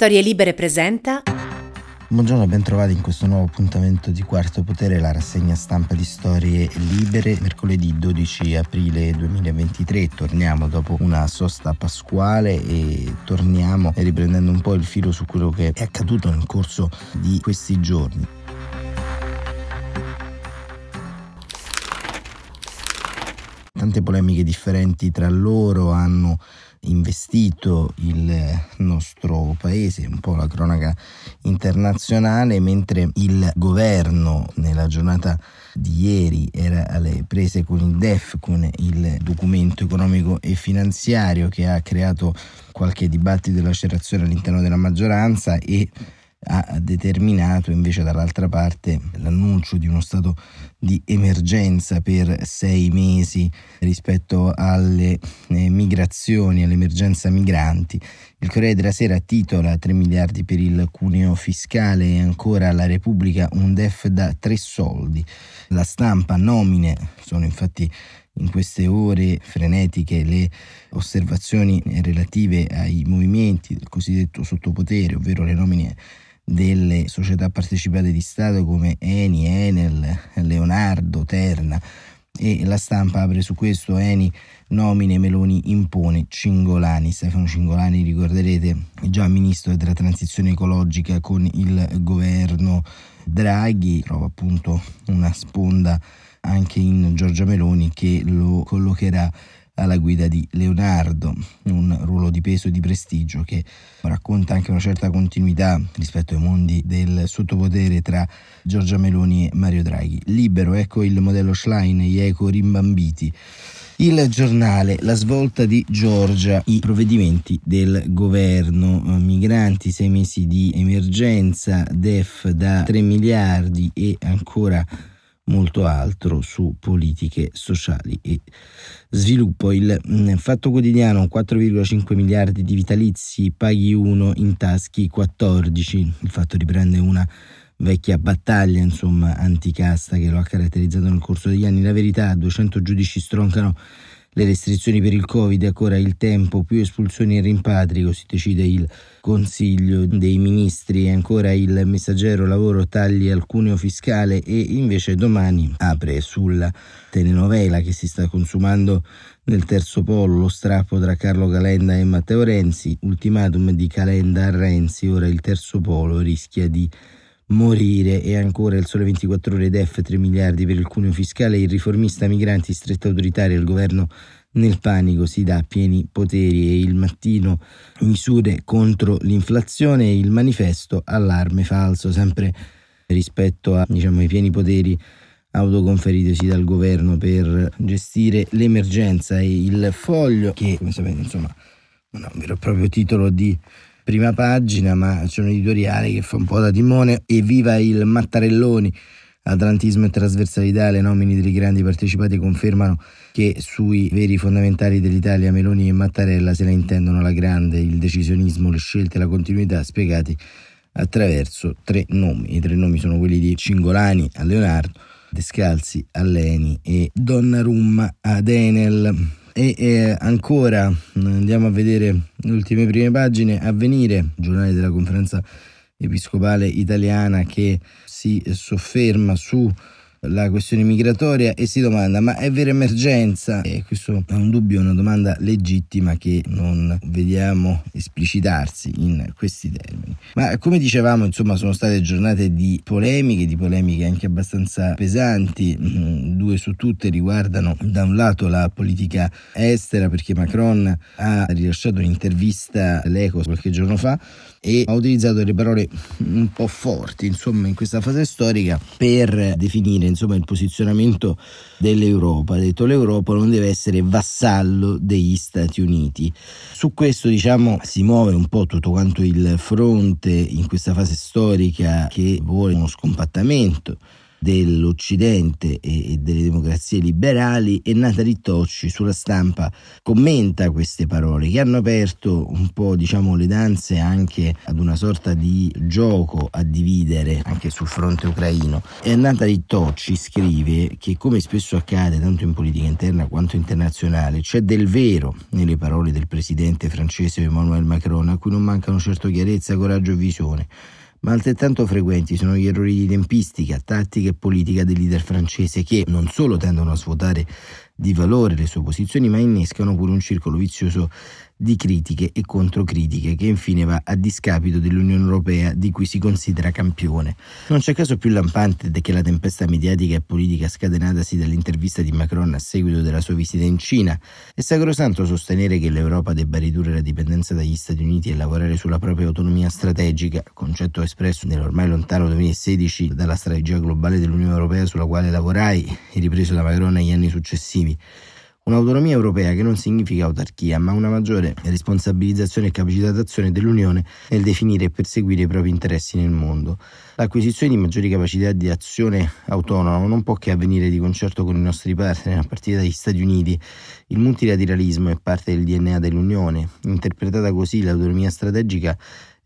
Storie Libere presenta. Buongiorno, ben trovati in questo nuovo appuntamento di Quarto Potere, la rassegna stampa di Storie Libere, mercoledì 12 aprile 2023. Torniamo dopo una sosta pasquale e torniamo riprendendo un po' il filo su quello che è accaduto nel corso di questi giorni. Tante polemiche differenti tra loro hanno investito il nostro paese, un po' la cronaca internazionale, mentre il governo nella giornata di ieri era alle prese con il DEF, con il documento economico e finanziario che ha creato qualche dibattito e lacerazione all'interno della maggioranza e ha determinato invece dall'altra parte l'annuncio di uno stato di emergenza per sei mesi rispetto alle eh, migrazioni, all'emergenza migranti. Il Corriere della Sera titola 3 miliardi per il cuneo fiscale e ancora la Repubblica un DEF da tre soldi. La stampa nomine sono infatti in queste ore frenetiche le osservazioni relative ai movimenti del cosiddetto sottopotere, ovvero le nomine delle società partecipate di Stato come Eni, Enel, Leonardo, Terna. E la stampa apre su questo Eni nomine Meloni impone Cingolani. Stefano Cingolani ricorderete già ministro della transizione ecologica con il governo Draghi. Trova appunto una sponda anche in Giorgia Meloni che lo collocherà alla guida di Leonardo, un ruolo di peso e di prestigio che racconta anche una certa continuità rispetto ai mondi del sottopotere tra Giorgia Meloni e Mario Draghi. Libero, ecco il modello Schlein, gli eco rimbambiti. Il giornale, la svolta di Giorgia, i provvedimenti del governo, migranti, sei mesi di emergenza, DEF da 3 miliardi e ancora molto altro su politiche sociali e sviluppo. Il mm, Fatto Quotidiano 4,5 miliardi di vitalizi, paghi 1 in taschi 14. Il fatto riprende una vecchia battaglia insomma anticasta che lo ha caratterizzato nel corso degli anni. La verità, 200 giudici stroncano le restrizioni per il Covid, ancora il tempo, più espulsioni e rimpatri, così decide il Consiglio dei Ministri, ancora il messaggero lavoro tagli al cuneo fiscale e invece domani apre sulla telenovela che si sta consumando nel terzo polo. Lo strappo tra Carlo Calenda e Matteo Renzi, ultimatum di Calenda a Renzi, ora il terzo polo rischia di morire e ancora il sole 24 ore DEF 3 miliardi per il cuneo fiscale, il riformista migranti stretta autoritaria, il governo nel panico si dà pieni poteri e il mattino misure contro l'inflazione e il manifesto allarme falso, sempre rispetto a, diciamo, ai pieni poteri autoconferitosi dal governo per gestire l'emergenza e il foglio che come sapete insomma non ha un vero e proprio titolo di prima pagina, ma c'è un editoriale che fa un po' da timone. Evviva il Mattarelloni! Atlantismo e trasversalità, le nomine dei grandi partecipati confermano che sui veri fondamentali dell'Italia Meloni e Mattarella se la intendono la grande, il decisionismo, le scelte e la continuità spiegati attraverso tre nomi. I tre nomi sono quelli di Cingolani a Leonardo, Descalzi a Leni e Donnarumma ad Enel. E eh, ancora andiamo a vedere le ultime prime pagine, avvenire, giornale della conferenza episcopale italiana che si sofferma su la questione migratoria e si domanda ma è vera emergenza? E questo è un dubbio, una domanda legittima che non vediamo esplicitarsi in questi termini. Ma come dicevamo, insomma, sono state giornate di polemiche, di polemiche anche abbastanza pesanti, mm, due su tutte riguardano da un lato la politica estera perché Macron ha rilasciato un'intervista all'Eco qualche giorno fa e ha utilizzato delle parole un po' forti, insomma, in questa fase storica per definire insomma, il posizionamento dell'Europa. Ha detto l'Europa non deve essere vassallo degli Stati Uniti. Su questo diciamo si muove un po' tutto quanto il fronte in questa fase storica che vuole uno scompattamento dell'Occidente e delle democrazie liberali e Natali Tocci sulla stampa commenta queste parole che hanno aperto un po' diciamo le danze anche ad una sorta di gioco a dividere anche sul fronte ucraino. E Natali Tocci scrive che come spesso accade tanto in politica interna quanto internazionale c'è del vero nelle parole del presidente francese Emmanuel Macron a cui non mancano certo chiarezza, coraggio e visione ma altrettanto frequenti sono gli errori di tempistica, tattica e politica del leader francese che non solo tendono a svuotare di valore le sue posizioni, ma innescano pure un circolo vizioso di critiche e controcritiche che infine va a discapito dell'Unione Europea di cui si considera campione. Non c'è caso più lampante che la tempesta mediatica e politica scatenatasi dall'intervista di Macron a seguito della sua visita in Cina. È sacrosanto sostenere che l'Europa debba ridurre la dipendenza dagli Stati Uniti e lavorare sulla propria autonomia strategica, concetto espresso nell'ormai lontano 2016 dalla strategia globale dell'Unione Europea sulla quale lavorai e ripreso da Macron negli anni successivi. Un'autonomia europea che non significa autarchia, ma una maggiore responsabilizzazione e capacità d'azione dell'Unione nel definire e perseguire i propri interessi nel mondo. L'acquisizione di maggiori capacità di azione autonoma non può che avvenire di concerto con i nostri partner, a partire dagli Stati Uniti. Il multilateralismo è parte del DNA dell'Unione. Interpretata così, l'autonomia strategica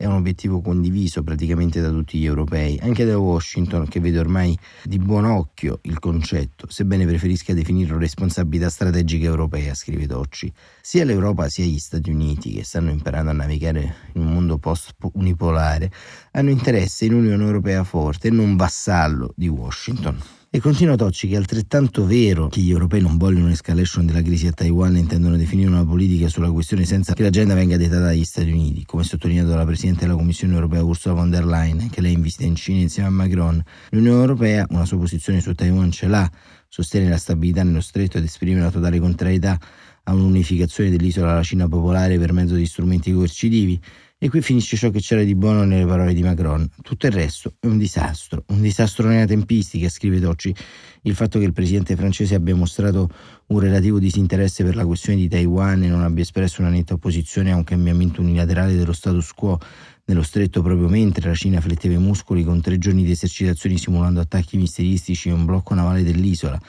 è un obiettivo condiviso praticamente da tutti gli europei, anche da Washington che vede ormai di buon occhio il concetto, sebbene preferisca definirlo responsabilità strategica europea, scrive Tocci. Sia l'Europa sia gli Stati Uniti, che stanno imparando a navigare in un mondo post-unipolare, hanno interesse in un'Unione Europea forte e non vassallo di Washington. E continua Tocci che è altrettanto vero che gli europei non vogliono un'escalation della crisi a Taiwan e intendono definire una politica sulla questione senza che l'agenda venga dettata dagli Stati Uniti, come sottolineato dalla Presidente della Commissione europea Ursula von der Leyen, che lei in in Cina insieme a Macron. L'Unione Europea una sua posizione su Taiwan ce l'ha, sostiene la stabilità nello stretto ed esprime la totale contrarietà a un'unificazione dell'isola alla Cina popolare per mezzo di strumenti coercitivi, e qui finisce ciò che c'era di buono nelle parole di Macron. Tutto il resto è un disastro, un disastro nella tempistica, scrive Tocci. Il fatto che il presidente francese abbia mostrato un relativo disinteresse per la questione di Taiwan e non abbia espresso una netta opposizione a un cambiamento unilaterale dello status quo nello stretto proprio mentre la Cina fletteva i muscoli con tre giorni di esercitazioni simulando attacchi misteristici e un blocco navale dell'isola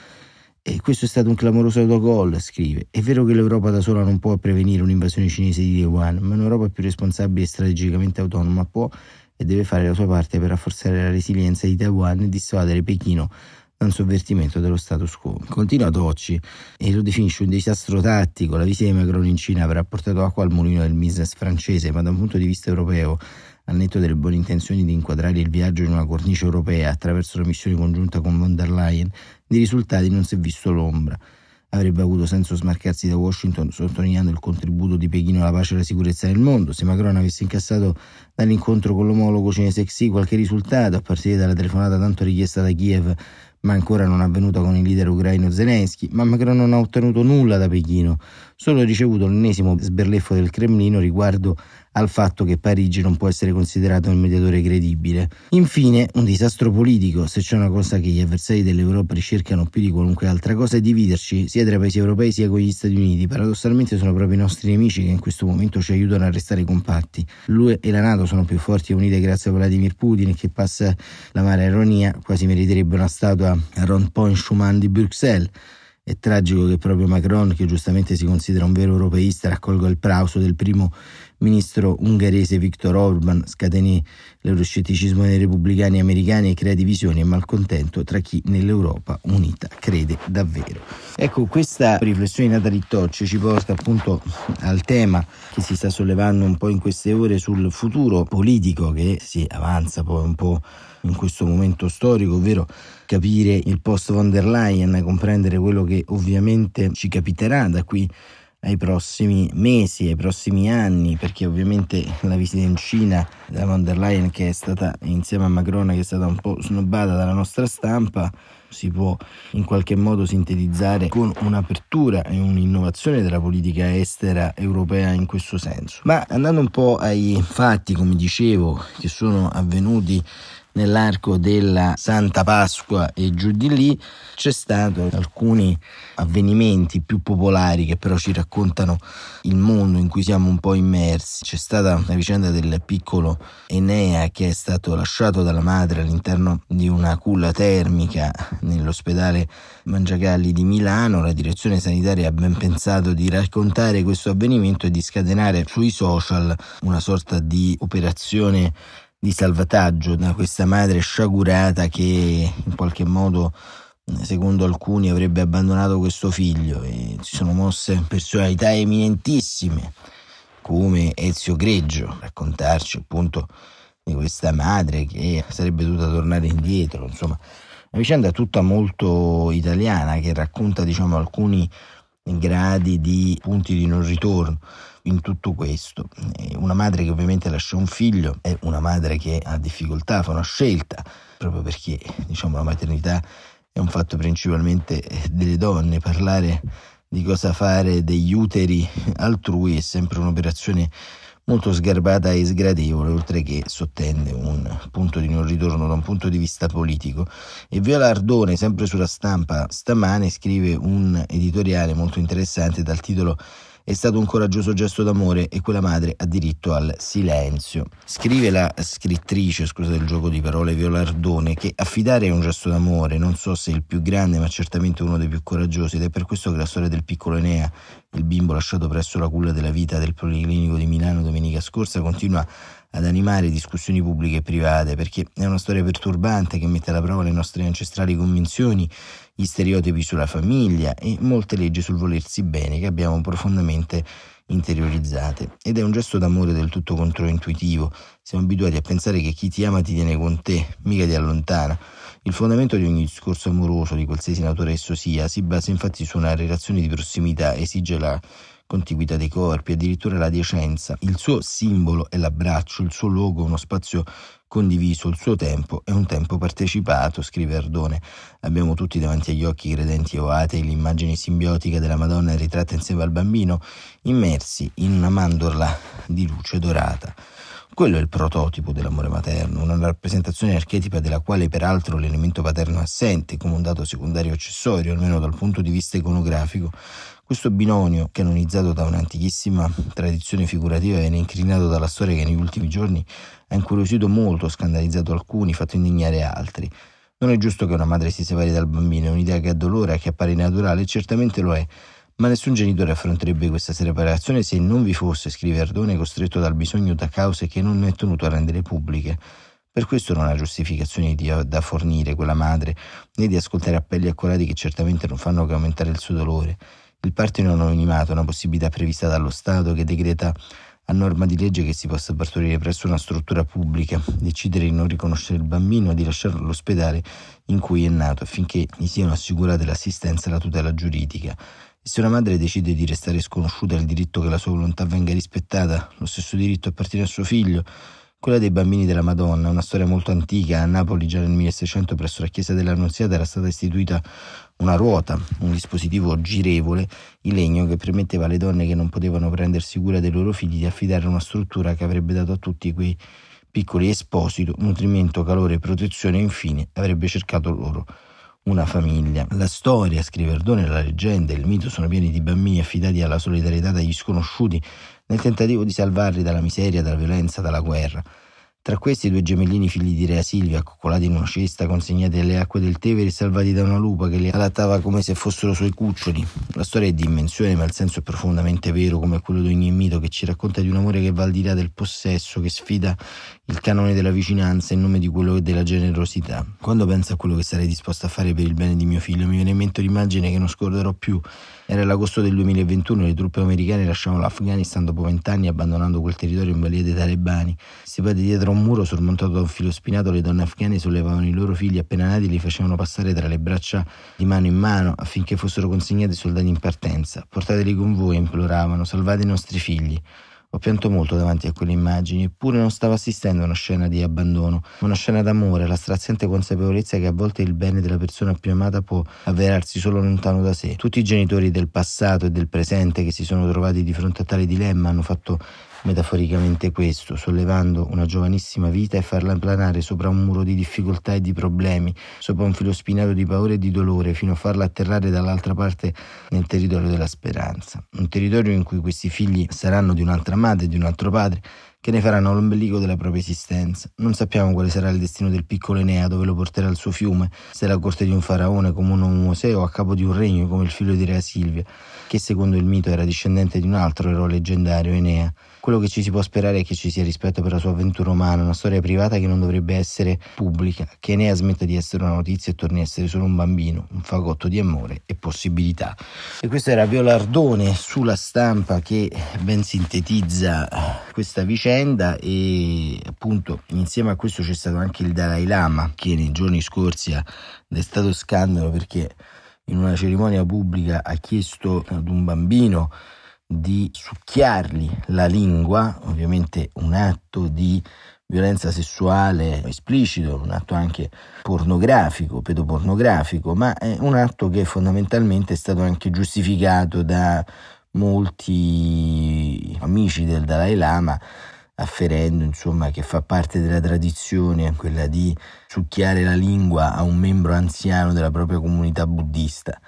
e questo è stato un clamoroso autogol, scrive. È vero che l'Europa da sola non può prevenire un'invasione cinese di Taiwan, ma un'Europa più responsabile e strategicamente autonoma può e deve fare la sua parte per rafforzare la resilienza di Taiwan e dissuadere Pechino da un sovvertimento dello status quo. Continua Tocci e lo definisce un disastro tattico. La visita di Macron in Cina avrà portato acqua al mulino del business francese, ma da un punto di vista europeo al netto delle buone intenzioni di inquadrare il viaggio in una cornice europea attraverso la missione congiunta con von der Leyen, di risultati non si è visto l'ombra. Avrebbe avuto senso smarcarsi da Washington sottolineando il contributo di Pechino alla pace e alla sicurezza nel mondo. Se Macron avesse incassato dall'incontro con l'omologo cinese Xi qualche risultato, a partire dalla telefonata tanto richiesta da Kiev, ma ancora non avvenuta con il leader ucraino Zelensky, ma Macron non ha ottenuto nulla da Pechino, solo ricevuto l'ennesimo sberleffo del Cremlino riguardo al fatto che Parigi non può essere considerato un mediatore credibile. Infine, un disastro politico, se c'è una cosa che gli avversari dell'Europa ricercano più di qualunque altra cosa è dividerci, sia tra i paesi europei sia con gli Stati Uniti. Paradossalmente sono proprio i nostri nemici che in questo momento ci aiutano a restare compatti. L'UE e la Nato sono più forti e unite grazie a Vladimir Putin che passa la mare ironia, quasi meriterebbe una statua a Ron Point Schumann di Bruxelles. È tragico che proprio Macron, che giustamente si considera un vero europeista, raccolga il plauso del primo ministro ungherese Viktor Orban, scateni l'euroscetticismo dei repubblicani americani e crea divisioni e malcontento tra chi nell'Europa unita crede davvero. Ecco, questa riflessione di Natalie Tocci ci porta appunto al tema che si sta sollevando un po' in queste ore sul futuro politico che si avanza poi un po' in questo momento storico, ovvero capire il post von der Leyen, comprendere quello che ovviamente ci capiterà da qui ai prossimi mesi, ai prossimi anni, perché ovviamente la visita in Cina da von der Leyen, che è stata insieme a Macron, che è stata un po' snobbata dalla nostra stampa, si può in qualche modo sintetizzare con un'apertura e un'innovazione della politica estera europea in questo senso. Ma andando un po' ai fatti, come dicevo, che sono avvenuti nell'arco della Santa Pasqua e giù di lì c'è stato alcuni avvenimenti più popolari che però ci raccontano il mondo in cui siamo un po' immersi. C'è stata la vicenda del piccolo Enea che è stato lasciato dalla madre all'interno di una culla termica nell'ospedale Mangiagalli di Milano. La direzione sanitaria ha ben pensato di raccontare questo avvenimento e di scatenare sui social una sorta di operazione di salvataggio da questa madre sciagurata che in qualche modo secondo alcuni avrebbe abbandonato questo figlio. E si sono mosse personalità eminentissime come Ezio Greggio raccontarci appunto di questa madre che sarebbe dovuta tornare indietro. Insomma una vicenda tutta molto italiana che racconta diciamo alcuni gradi di punti di non ritorno in tutto questo. Una madre che ovviamente lascia un figlio è una madre che ha difficoltà, fa una scelta, proprio perché diciamo, la maternità è un fatto principalmente delle donne, parlare di cosa fare degli uteri altrui è sempre un'operazione molto sgarbata e sgradevole, oltre che sottende un punto di non ritorno da un punto di vista politico. E Viola Ardone, sempre sulla stampa stamane, scrive un editoriale molto interessante dal titolo è stato un coraggioso gesto d'amore e quella madre ha diritto al silenzio. Scrive la scrittrice, scusate il gioco di parole, Viola Ardone, che affidare è un gesto d'amore, non so se il più grande, ma certamente uno dei più coraggiosi, ed è per questo che la storia del piccolo Enea, il bimbo lasciato presso la culla della vita del Policlinico di Milano domenica scorsa, continua ad animare discussioni pubbliche e private, perché è una storia perturbante che mette alla prova le nostre ancestrali convinzioni gli stereotipi sulla famiglia e molte leggi sul volersi bene che abbiamo profondamente interiorizzate. Ed è un gesto d'amore del tutto controintuitivo. Siamo abituati a pensare che chi ti ama ti tiene con te, mica ti allontana. Il fondamento di ogni discorso amoroso, di qualsiasi natura esso sia, si basa infatti su una relazione di prossimità, esige la contiguità dei corpi, addirittura la decenza. Il suo simbolo è l'abbraccio, il suo logo uno spazio condiviso, il suo tempo è un tempo partecipato, scrive Ardone. Abbiamo tutti davanti agli occhi credenti o atei l'immagine simbiotica della Madonna ritratta insieme al bambino, immersi in una mandorla di luce dorata. Quello è il prototipo dell'amore materno, una rappresentazione archetipa della quale peraltro l'elemento paterno è assente come un dato secondario accessorio, almeno dal punto di vista iconografico, questo binonio, canonizzato da un'antichissima tradizione figurativa, viene incrinato dalla storia che negli ultimi giorni ha incuriosito molto, scandalizzato alcuni, fatto indignare altri. Non è giusto che una madre si separi dal bambino, è un'idea che addolora, che appare naturale, certamente lo è, ma nessun genitore affronterebbe questa separazione se non vi fosse, scrive Ardone, costretto dal bisogno da cause che non è tenuto a rendere pubbliche. Per questo non ha giustificazioni di, da fornire quella madre, né di ascoltare appelli accorati che certamente non fanno che aumentare il suo dolore. Il parto in anonimato è una possibilità prevista dallo Stato che decreta a norma di legge che si possa partorire presso una struttura pubblica, decidere di non riconoscere il bambino e di lasciarlo all'ospedale in cui è nato affinché gli siano assicurate l'assistenza e la tutela giuridica. Se una madre decide di restare sconosciuta il diritto che la sua volontà venga rispettata, lo stesso diritto appartiene a suo figlio, quella dei bambini della Madonna, una storia molto antica, a Napoli già nel 1600 presso la chiesa dell'Annunziata era stata istituita una ruota, un dispositivo girevole in legno che permetteva alle donne che non potevano prendersi cura dei loro figli di affidare una struttura che avrebbe dato a tutti quei piccoli esposito nutrimento, calore, protezione e infine avrebbe cercato loro una famiglia. La storia, scrive Erdone, la leggenda e il mito sono pieni di bambini affidati alla solidarietà dagli sconosciuti nel tentativo di salvarli dalla miseria, dalla violenza, dalla guerra. Tra questi due gemellini figli di Rea Silvia, accoccolati in una cesta, consegnati alle acque del Tevere e salvati da una lupa che li allattava come se fossero suoi cuccioli. La storia è di invenzione, ma il senso è profondamente vero, come quello di ogni mito che ci racconta di un amore che va al di là del possesso, che sfida il canone della vicinanza in nome di quello della generosità. Quando penso a quello che sarei disposto a fare per il bene di mio figlio, mi viene in mente un'immagine che non scorderò più era l'agosto del 2021 e le truppe americane lasciavano l'Afghanistan dopo vent'anni abbandonando quel territorio in balia dei talebani. Stipati dietro a un muro sormontato da un filo spinato, le donne afghane sollevavano i loro figli appena nati e li facevano passare tra le braccia di mano in mano affinché fossero consegnati ai soldati in partenza. Portateli con voi, imploravano, salvate i nostri figli. Ho pianto molto davanti a quelle immagini, eppure non stavo assistendo a una scena di abbandono, una scena d'amore, la straziante consapevolezza che a volte il bene della persona più amata può avverarsi solo lontano da sé. Tutti i genitori del passato e del presente che si sono trovati di fronte a tale dilemma hanno fatto metaforicamente questo, sollevando una giovanissima vita e farla planare sopra un muro di difficoltà e di problemi, sopra un filo spinato di paura e di dolore, fino a farla atterrare dall'altra parte nel territorio della speranza. Un territorio in cui questi figli saranno di un'altra madre di un altro padre, che ne faranno l'ombelico della propria esistenza. Non sappiamo quale sarà il destino del piccolo Enea, dove lo porterà il suo fiume, se la corte di un faraone come un Mosè o a capo di un regno come il figlio di Rea Silvia, che secondo il mito era discendente di un altro eroe leggendario, Enea. Quello che ci si può sperare è che ci sia rispetto per la sua avventura umana, una storia privata che non dovrebbe essere pubblica, che Enea smetta di essere una notizia e torni a essere solo un bambino, un fagotto di amore e possibilità. E questo era Violardone sulla stampa che ben sintetizza questa vicenda e appunto insieme a questo c'è stato anche il Dalai Lama che nei giorni scorsi ha destato scandalo perché in una cerimonia pubblica ha chiesto ad un bambino di succhiargli la lingua, ovviamente un atto di violenza sessuale esplicito, un atto anche pornografico, pedopornografico, ma è un atto che fondamentalmente è stato anche giustificato da molti amici del Dalai Lama afferendo insomma che fa parte della tradizione quella di succhiare la lingua a un membro anziano della propria comunità buddista.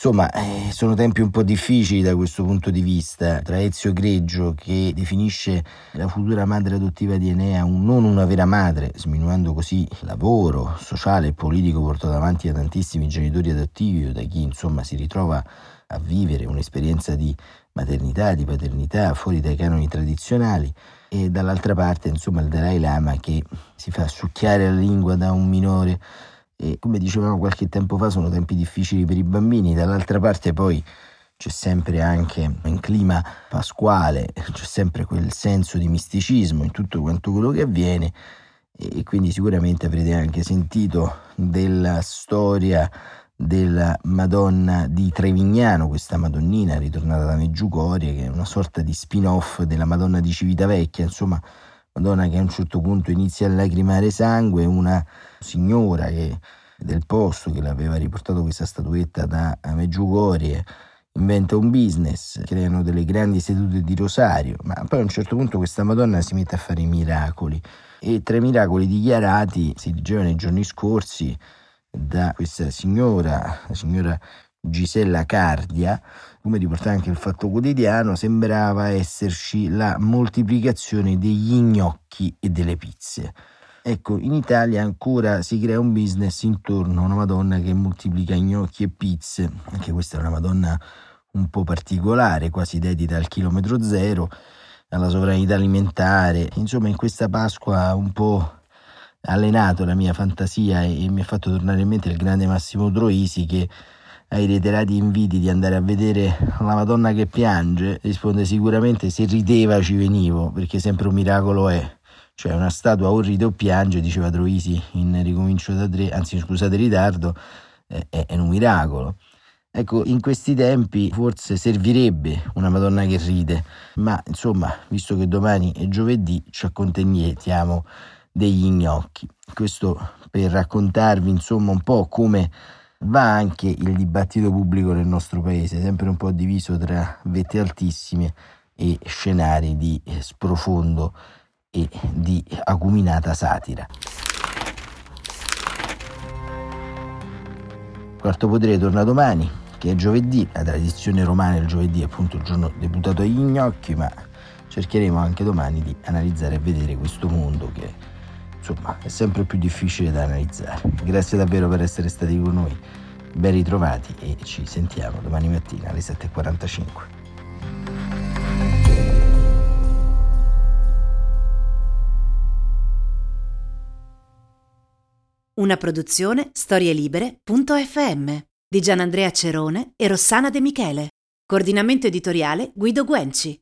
Insomma, eh, sono tempi un po' difficili da questo punto di vista. Tra Ezio Greggio, che definisce la futura madre adottiva di Enea un, non una vera madre, sminuendo così il lavoro sociale e politico portato avanti da tantissimi genitori adottivi o da chi insomma si ritrova a vivere un'esperienza di maternità, di paternità fuori dai canoni tradizionali, e dall'altra parte insomma il Dalai Lama che si fa succhiare la lingua da un minore e come dicevamo qualche tempo fa sono tempi difficili per i bambini, dall'altra parte poi c'è sempre anche in clima pasquale, c'è sempre quel senso di misticismo in tutto quanto quello che avviene. E quindi sicuramente avrete anche sentito della storia della Madonna di Trevignano, questa Madonnina ritornata da Meggiugorie, che è una sorta di spin-off della Madonna di Civitavecchia, insomma Madonna che a un certo punto inizia a lacrimare sangue, una signora che, del posto che l'aveva riportato questa statuetta da Meggiugorie inventa un business, creano delle grandi sedute di rosario, ma poi a un certo punto questa Madonna si mette a fare i miracoli. E tra i miracoli dichiarati si leggeva nei giorni scorsi da questa signora, la signora Gisella Cardia, come riporta anche il Fatto Quotidiano, sembrava esserci la moltiplicazione degli gnocchi e delle pizze. Ecco, in Italia ancora si crea un business intorno a una Madonna che moltiplica gnocchi e pizze, anche questa è una Madonna un po' particolare, quasi dedita al chilometro zero, alla sovranità alimentare. Insomma, in questa Pasqua un po' allenato la mia fantasia e, e mi ha fatto tornare in mente il grande Massimo Troisi che ai reiterati inviti di andare a vedere la Madonna che piange, risponde sicuramente se rideva ci venivo, perché sempre un miracolo è. Cioè una statua o ride o piange, diceva Troisi in Ricomincio da tre, anzi scusate ritardo, è, è un miracolo. Ecco, in questi tempi forse servirebbe una Madonna che ride, ma insomma, visto che domani è giovedì, ci accontentiamo degli gnocchi. Questo per raccontarvi insomma un po' come va anche il dibattito pubblico nel nostro paese, sempre un po' diviso tra vette altissime e scenari di sprofondo e di acuminata satira. Quarto potere torna domani, che è giovedì, la tradizione romana il giovedì è appunto il giorno deputato agli gnocchi, ma cercheremo anche domani di analizzare e vedere questo mondo che insomma è sempre più difficile da analizzare. Grazie davvero per essere stati con noi, ben ritrovati e ci sentiamo domani mattina alle 7.45. Una produzione storielibere.fm di Gianandrea Cerone e Rossana De Michele. Coordinamento editoriale Guido Guenci.